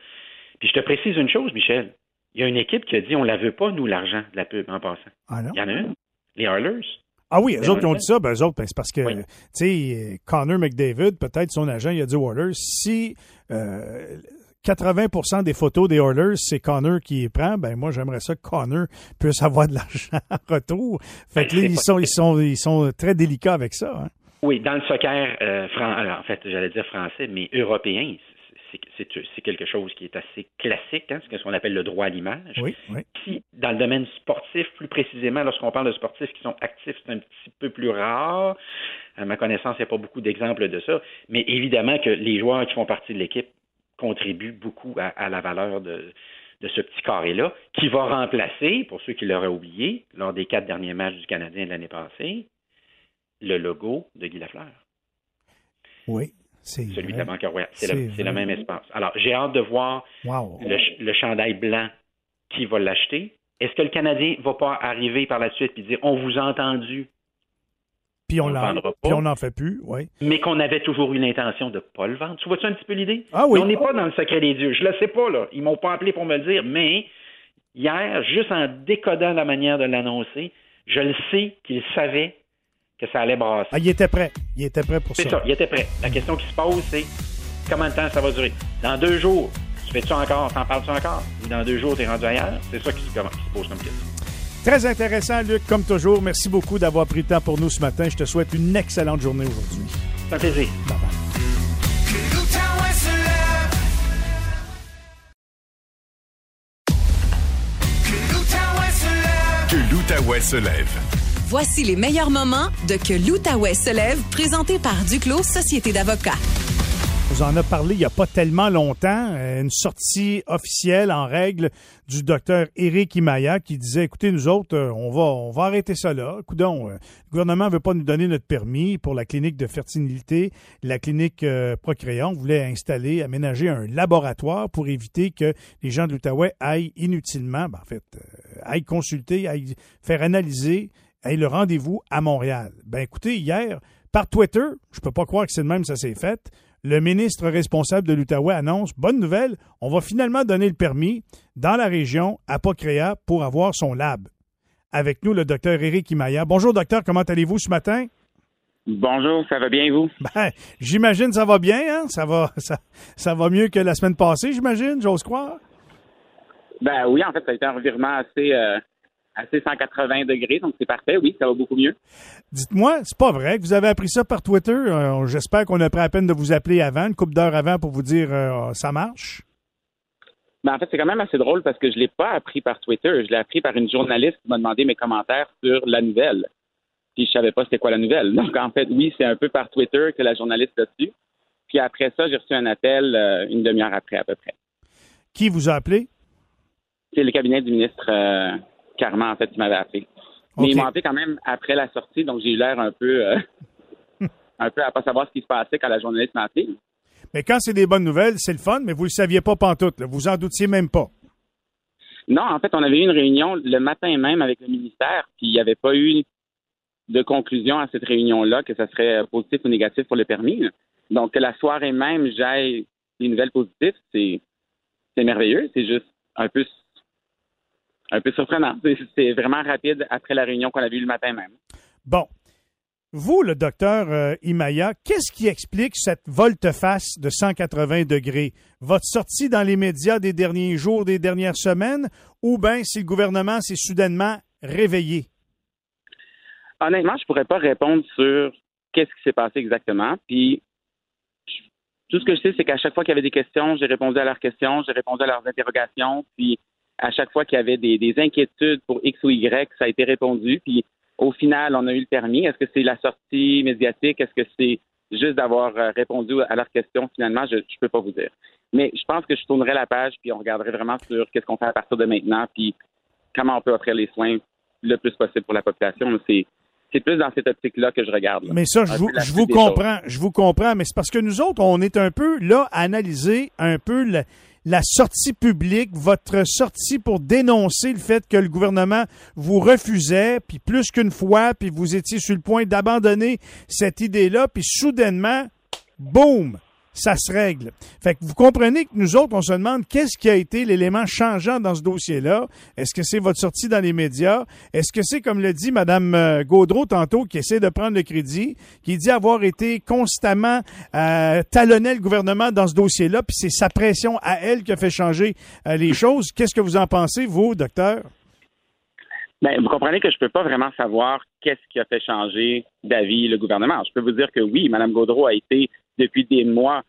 Puis je te précise une chose, Michel. Il y a une équipe qui a dit on ne la veut pas, nous, l'argent de la pub en passant. Ah Il y en a une. Les Harlers. Ah oui, eux autres qui ont dit ça, ben eux autres, ben, c'est parce que, tu sais, Connor McDavid, peut-être son agent, il a dit aux Oilers, si euh, 80% des photos des Oilers, c'est Connor qui les prend, ben moi, j'aimerais ça que Connor puisse avoir de l'argent en retour. Fait que là, ils sont, ils, sont, ils sont très délicats avec ça. Hein. Oui, dans le soccer, euh, alors, en fait, j'allais dire français, mais européen, c'est quelque chose qui est assez classique, hein, ce qu'on appelle le droit à l'image. Oui, dans le domaine sportif, plus précisément, lorsqu'on parle de sportifs qui sont actifs, c'est un petit peu plus rare. À ma connaissance, il n'y a pas beaucoup d'exemples de ça. Mais évidemment que les joueurs qui font partie de l'équipe contribuent beaucoup à, la valeur de, ce petit carré-là, qui va remplacer, pour ceux qui l'auraient oublié, lors des quatre derniers matchs du Canadien de l'année passée, le logo de Guy Lafleur. Oui celui de la Banque Royale. C'est le, même espace. Alors, j'ai hâte de voir le, chandail blanc qui va l'acheter. Est-ce que le Canadien va pas arriver par la suite et dire on vous a entendu? Puis on n'en fait plus, oui. Mais qu'on avait toujours eu l'intention de ne pas le vendre. Tu vois-tu un petit peu l'idée? Ah oui. on n'est pas dans le secret des dieux. Je ne le sais pas, là. Ils m'ont pas appelé pour me le dire, mais hier, juste en décodant la manière de l'annoncer, je le sais qu'ils savaient que ça allait brasser. Ah, il était prêt. Il était prêt pour ça. C'est ça, il était prêt. La question qui se pose, c'est combien de temps ça va durer? Dans deux jours, tu fais-tu encore? T'en parles-tu encore? Ou dans deux jours, tu es rendu ailleurs? C'est ça qui se, pose comme question. Très intéressant, Luc, comme toujours. Merci beaucoup d'avoir pris le temps pour nous ce matin. Je te souhaite une excellente journée aujourd'hui. C'est un plaisir. Bye bye. Que l'Outaouais se lève. Voici les meilleurs moments de Que l'Outaouais se lève, présenté par Duclos Société d'avocats. On en a parlé il n'y a pas tellement longtemps, euh, une sortie officielle en règle du docteur Éric Imaya qui disait écoutez nous autres euh, on va arrêter ça là. Euh, le gouvernement veut pas nous donner notre permis pour la clinique de fertilité, la clinique Procréant, on voulait installer, aménager un laboratoire pour éviter que les gens de l'Outaouais aillent inutilement, ben, en fait, aillent consulter, aillent faire analyser Hey, le rendez-vous à Montréal. Ben écoutez, hier, par Twitter, je peux pas croire que c'est de même ça s'est fait. Le ministre responsable de l'Outaouais annonce bonne nouvelle, on va finalement donner le permis dans la région à Pocréa pour avoir son lab. Avec nous, le docteur Éric Imaya. Bonjour, docteur, comment allez-vous ce matin? Bonjour, ça va bien vous? Ben, j'imagine ça va bien, hein? Ça va, ça, ça va mieux que la semaine passée, j'imagine, j'ose croire? Ben oui, en fait, ça a été un revirement assez, euh, assez 180 degrés, donc c'est parfait. Oui, ça va beaucoup mieux. Dites-moi, c'est pas vrai que vous avez appris ça par Twitter? Euh, j'espère qu'on a pris la peine de vous appeler avant, une couple d'heures avant, pour vous dire euh, ça marche. Ben, en fait, c'est quand même assez drôle parce que je l'ai pas appris par Twitter. Je l'ai appris par une journaliste qui m'a demandé mes commentaires sur la nouvelle. Puis je savais pas c'était quoi la nouvelle. Donc en fait, oui, c'est un peu par Twitter que la journaliste a su. Puis après ça, j'ai reçu un appel euh, une demi-heure après à peu près. Qui vous a appelé? C'est le cabinet du ministre Carrément, en fait, il m'avait appelé. Mais il m'a appelé quand même après la sortie, donc j'ai eu l'air un peu, euh, un peu à pas savoir ce qui se passait quand la journaliste m'a appelé. Mais quand c'est des bonnes nouvelles, c'est le fun, mais vous ne le saviez pas pantoute. Là. Vous en doutiez même pas. Non, en fait, on avait eu une réunion le matin même avec le ministère, puis il n'y avait pas eu de conclusion à cette réunion-là, que ça serait positif ou négatif pour le permis. Donc, que la soirée même, j'aille des nouvelles positives, c'est merveilleux. C'est juste un peu un peu surprenant. C'est vraiment rapide après la réunion qu'on a vue le matin même. Bon. Vous, le docteur euh, Imaya, qu'est-ce qui explique cette volte-face de 180 degrés? Votre sortie dans les médias des derniers jours, des dernières semaines, ou bien si le gouvernement s'est soudainement réveillé? Honnêtement, je ne pourrais pas répondre sur qu'est-ce qui s'est passé exactement. Puis, Tout ce que je sais, c'est qu'à chaque fois qu'il y avait des questions, j'ai répondu à leurs questions, j'ai répondu à leurs interrogations, puis à chaque fois qu'il y avait des, des, inquiétudes pour X ou Y, ça a été répondu, puis au final, on a eu le permis. Est-ce que c'est la sortie médiatique? Est-ce que c'est juste d'avoir euh, répondu à leurs questions? Finalement, je ne peux pas vous dire. Mais je pense que je tournerai la page, puis on regarderait vraiment sur qu'est-ce qu'on fait à partir de maintenant, puis comment on peut offrir les soins le plus possible pour la population. C'est c'est plus dans cette optique-là que je regarde. Mais ça, je vous, je vous comprends, je vous comprends, mais c'est parce que nous autres, on est un peu là à analyser un peu le, la sortie publique, votre sortie pour dénoncer le fait que le gouvernement vous refusait, puis plus qu'une fois, puis vous étiez sur le point d'abandonner cette idée-là, puis soudainement, boum, ça se règle. Fait que vous comprenez que nous autres, on se demande qu'est-ce qui a été l'élément changeant dans ce dossier-là. Est-ce que c'est votre sortie dans les médias? Est-ce que c'est, comme le dit Mme euh, Gaudreau tantôt, qui essaie de prendre le crédit, qui dit avoir été constamment euh, talonné le gouvernement dans ce dossier-là, puis c'est sa pression à elle qui a fait changer euh, les choses. Qu'est-ce que vous en pensez, vous, docteur? Bien, vous comprenez que je ne peux pas vraiment savoir qu'est-ce qui a fait changer d'avis le gouvernement. Je peux vous dire que oui, Mme Gaudreau a été depuis des mois,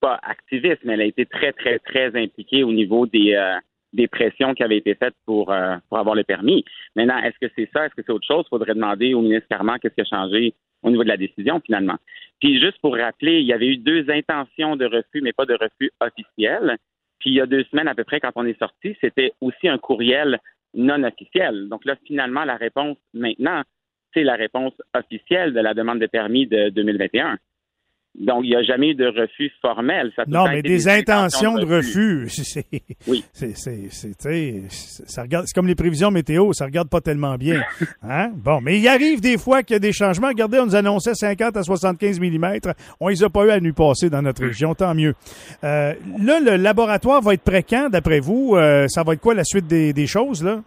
pas activiste, mais elle a été très, très, très impliquée au niveau des, euh, pressions qui avaient été faites pour, euh, pour avoir le permis. Maintenant, est-ce que c'est ça? Est-ce que c'est autre chose? Il faudrait demander au ministre Carman qu'est-ce qui a changé au niveau de la décision, finalement. Puis, juste pour rappeler, il y avait eu deux intentions de refus, mais pas de refus officiel. Puis, il y a deux semaines à peu près, quand on est sorti, c'était aussi un courriel non officiel. Donc là, finalement, la réponse maintenant, c'est la réponse officielle de la demande de permis de 2021. Donc, il n'y a jamais eu de refus formel. non, mais des, intentions de refus. oui. C'est, ça regarde, c'est comme les prévisions météo, ça regarde pas tellement bien. Hein? Bon, mais il arrive des fois qu'il y a des changements. Regardez, on nous annonçait 50 à 75 mm. On les a pas eu à nous passer dans notre région, tant mieux. Euh, là, le laboratoire va être prêt quand, d'après vous? Euh, ça va être quoi la suite des, des choses, là?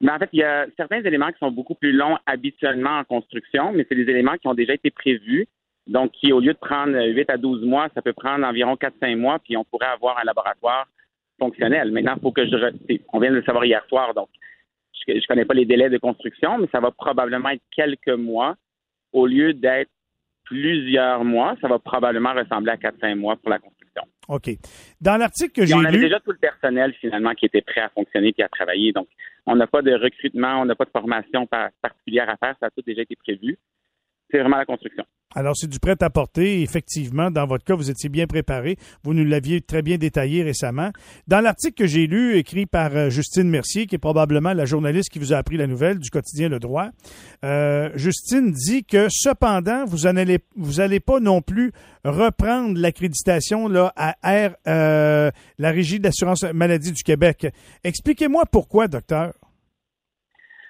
Mais en fait, il y a certains éléments qui sont beaucoup plus longs habituellement en construction, mais c'est des éléments qui ont déjà été prévus donc, qui, au lieu de prendre 8 à 12 mois, ça peut prendre environ 4-5 mois, puis on pourrait avoir un laboratoire fonctionnel. Maintenant, il faut que je... On vient de le savoir hier soir, donc je ne connais pas les délais de construction, mais ça va probablement être quelques mois. Au lieu d'être plusieurs mois, ça va probablement ressembler à 4-5 mois pour la construction. OK. Dans l'article que j'ai lu... On avait déjà tout le personnel, finalement, qui était prêt à fonctionner et à travailler. Donc, on n'a pas de recrutement, on n'a pas de formation particulière à faire. Ça a tout déjà été prévu c'est vraiment la construction. Alors, c'est du prêt à porter. Effectivement, dans votre cas, vous étiez bien préparé. Vous nous l'aviez très bien détaillé récemment. Dans l'article que j'ai lu, écrit par euh, Justine Mercier, qui est probablement la journaliste qui vous a appris la nouvelle du quotidien Le Droit, euh, Justine dit que cependant, vous n'allez vous allez pas non plus reprendre l'accréditation là à R, euh, la Régie d'assurance maladie du Québec. Expliquez-moi pourquoi, docteur.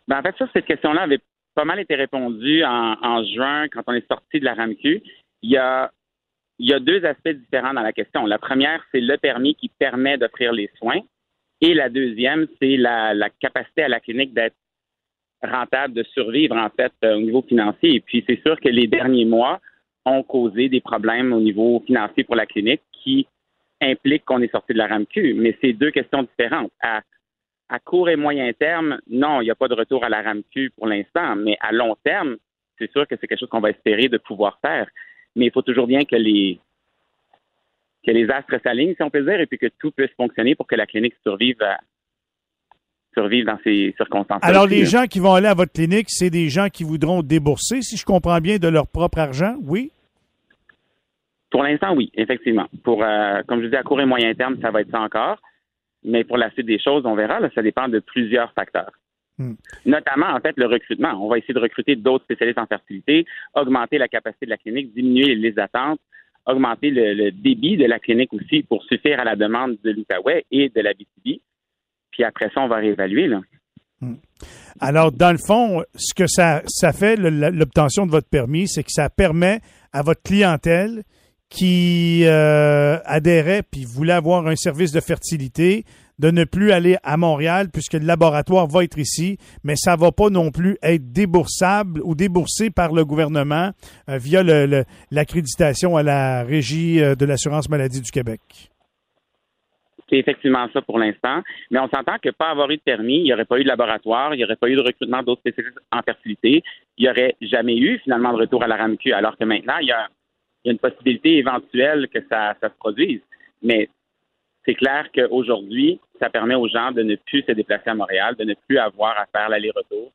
Ben, en fait, ça, cette question-là avait pas mal été répondu en, juin quand on est sorti de la RAMQ. Il y a il y a deux aspects différents dans la question. La première, c'est le permis qui permet d'offrir les soins. Et la deuxième, c'est la, capacité à la clinique d'être rentable, de survivre, en fait, euh, au niveau financier. Et puis, c'est sûr que les derniers mois ont causé des problèmes au niveau financier pour la clinique qui impliquent qu'on est sorti de la RAMQ. Mais c'est deux questions différentes. À court et moyen terme, non, il n'y a pas de retour à la RAMQ pour l'instant, mais à long terme, c'est sûr que c'est quelque chose qu'on va espérer de pouvoir faire. Mais il faut toujours bien que les que les astres s'alignent, si on peut dire, et puis que tout puisse fonctionner pour que la clinique survive survive dans ces circonstances. Alors, les gens qui vont aller à votre clinique, c'est des gens qui voudront débourser, si je comprends bien, de leur propre argent, oui? Pour l'instant, oui, effectivement. Pour, euh, comme je dis, à court et moyen terme, ça va être ça encore. Mais pour la suite des choses, on verra, ça dépend de plusieurs facteurs. Hmm. Notamment, en fait, le recrutement. On va essayer de recruter d'autres spécialistes en fertilité, augmenter la capacité de la clinique, diminuer les attentes, augmenter le, débit de la clinique aussi pour suffire à la demande de l'Outaouais et de la BTB. Puis après ça, on va réévaluer. Là. Hmm. Alors, dans le fond, ce que ça, ça fait, l'obtention de votre permis, c'est que ça permet à votre clientèle qui euh, adhérait puis voulait avoir un service de fertilité, de ne plus aller à Montréal puisque le laboratoire va être ici, mais ça va pas non plus être déboursable ou déboursé par le gouvernement euh, via l'accréditation à la régie euh, de l'assurance maladie du Québec. C'est effectivement ça pour l'instant, mais on s'entend que pas avoir eu de permis, il n'y aurait pas eu de laboratoire, il n'y aurait pas eu de recrutement d'autres spécialistes en fertilité, il n'y aurait jamais eu finalement de retour à la RAMQ, alors que maintenant, il y a il y a une possibilité éventuelle que ça, se produise. Mais c'est clair qu'aujourd'hui, ça permet aux gens de ne plus se déplacer à Montréal, de ne plus avoir à faire l'aller-retour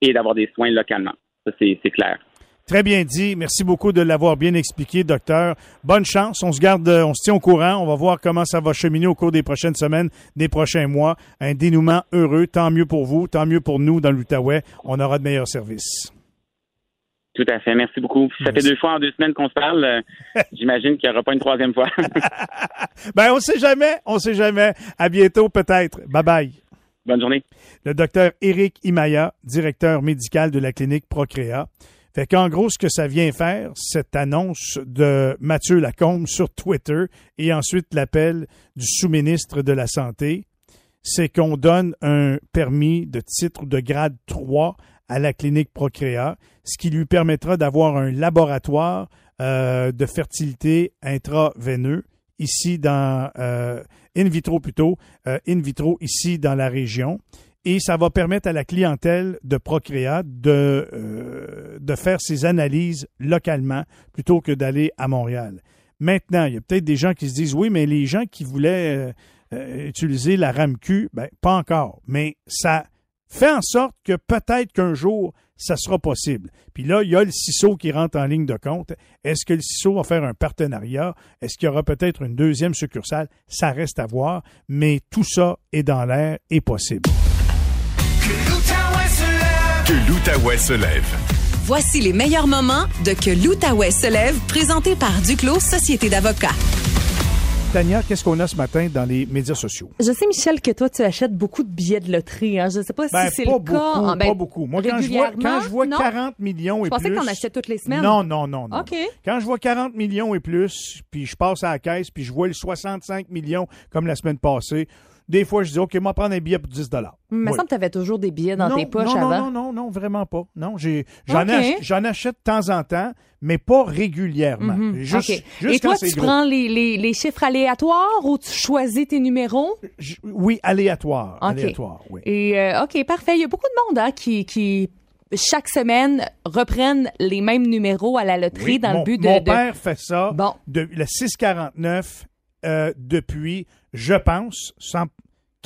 et d'avoir des soins localement. Ça, c'est clair. Très bien dit. Merci beaucoup de l'avoir bien expliqué, docteur. Bonne chance. On se garde, on se tient au courant. On va voir comment ça va cheminer au cours des prochaines semaines, des prochains mois. Un dénouement heureux. Tant mieux pour vous, tant mieux pour nous dans l'Outaouais. On aura de meilleurs services. Tout à fait. Merci beaucoup. Ça fait deux fois en deux semaines qu'on se parle. Euh, j'imagine qu'il n'y aura pas une troisième fois. ben, on sait jamais. On sait jamais. À bientôt, peut-être. Bye bye. Bonne journée. Le docteur Éric Imaya, directeur médical de la clinique Procréa. Fait qu'en gros, ce que ça vient faire, cette annonce de Mathieu Lacombe sur Twitter et ensuite l'appel du sous-ministre de la Santé, c'est qu'on donne un permis de titre de grade 3 à la clinique Procréa, ce qui lui permettra d'avoir un laboratoire euh, de fertilité intraveineux ici dans euh, in vitro plutôt euh, in vitro ici dans la région et ça va permettre à la clientèle de Procréa de, de faire ses analyses localement plutôt que d'aller à Montréal. Maintenant, il y a peut-être des gens qui se disent oui, mais les gens qui voulaient utiliser la RAMQ, ben pas encore, mais ça fait en sorte que peut-être qu'un jour, ça sera possible. Puis là, il y a le CISO qui rentre en ligne de compte. Est-ce que le CISO va faire un partenariat? Est-ce qu'il y aura peut-être une deuxième succursale? Ça reste à voir, mais tout ça est dans l'air et possible. Que l'Outaouais se lève. Voici les meilleurs moments de Que l'Outaouais se lève, présenté par Duclos Société d'avocats. Tania, qu'est-ce qu'on a ce matin dans les médias sociaux? Je sais, Michel, que toi, tu achètes beaucoup de billets de loterie. Hein. Je ne sais pas si ben, c'est le beaucoup, cas. Ah, ben, pas beaucoup. Moi, quand je vois, quand je vois 40 millions et plus... Je pensais en achètes toutes les semaines. Non, non, non. non. OK. Quand je vois 40 millions et plus, puis je passe à la caisse, puis je vois le 65 millions comme la semaine passée, des fois, je dis, OK, moi, prendre un billet pour 10 Il me semble que tu avais toujours des billets dans tes poches non, avant. Non, non, non, vraiment pas. Non, j'en achète, de temps en temps, mais pas régulièrement. Mhm. juste, Et toi, tu prends les, chiffres aléatoires ou tu choisis tes numéros? oui, aléatoire. Aléatoire, oui. Et, euh, OK, parfait. Il y a beaucoup de monde hein, qui, qui chaque semaine reprennent les mêmes numéros à la loterie dans le but de. Mon père fait ça. Bon. De, le 649 euh, depuis, je pense, sans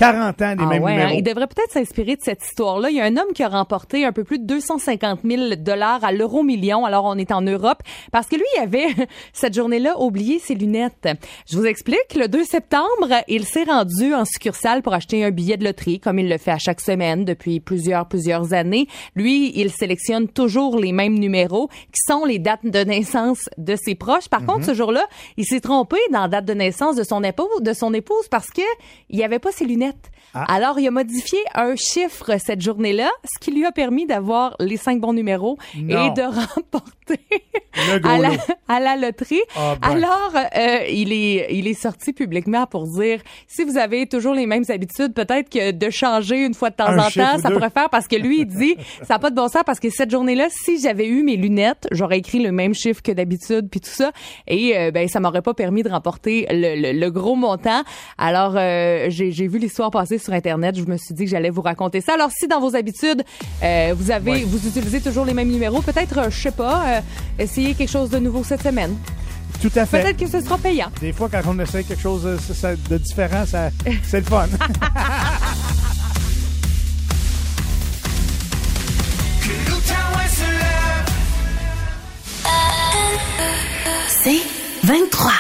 40 ans des ah mêmes ouais, hein? numéros. il devrait peut-être s'inspirer de cette histoire-là. Il y a un homme qui a remporté un peu plus de 250 000 dollars à l'euro million. Alors, on est en Europe parce que lui, il avait cette journée-là oublié ses lunettes. Je vous explique. Le 2 septembre, il s'est rendu en succursale pour acheter un billet de loterie, comme il le fait à chaque semaine depuis plusieurs, plusieurs années. Lui, il sélectionne toujours les mêmes numéros qui sont les dates de naissance de ses proches. Par contre, Mhm. ce jour-là, il s'est trompé dans la date de naissance de son épouse, de son épouse parce que il n'y avait pas ses lunettes. ett. Ah. Alors, il a modifié un chiffre cette journée-là, ce qui lui a permis d'avoir les cinq bons numéros Non. et de remporter à la, lot. à la loterie. Ah ben. Alors, euh, il est il est sorti publiquement pour dire si vous avez toujours les mêmes habitudes, peut-être que de changer une fois de temps Un en temps, ça deux. pourrait faire parce que lui il dit ça n'a pas de bon sens parce que cette journée-là, si j'avais eu mes lunettes, j'aurais écrit le même chiffre que d'habitude puis tout ça et euh, ben ça m'aurait pas permis de remporter le, le- le gros montant. Alors euh, j'ai vu l'histoire passer sur internet, je me suis dit que j'allais vous raconter ça. Alors si dans vos habitudes euh, vous avez Ouais. vous utilisez toujours les mêmes numéros, peut-être euh, je sais pas, euh, essayez quelque chose de nouveau cette semaine. Tout à fait. Peut-être que ce sera payant. Des fois, quand on essaie quelque chose de différent, ça, c'est le fun. C'est 23.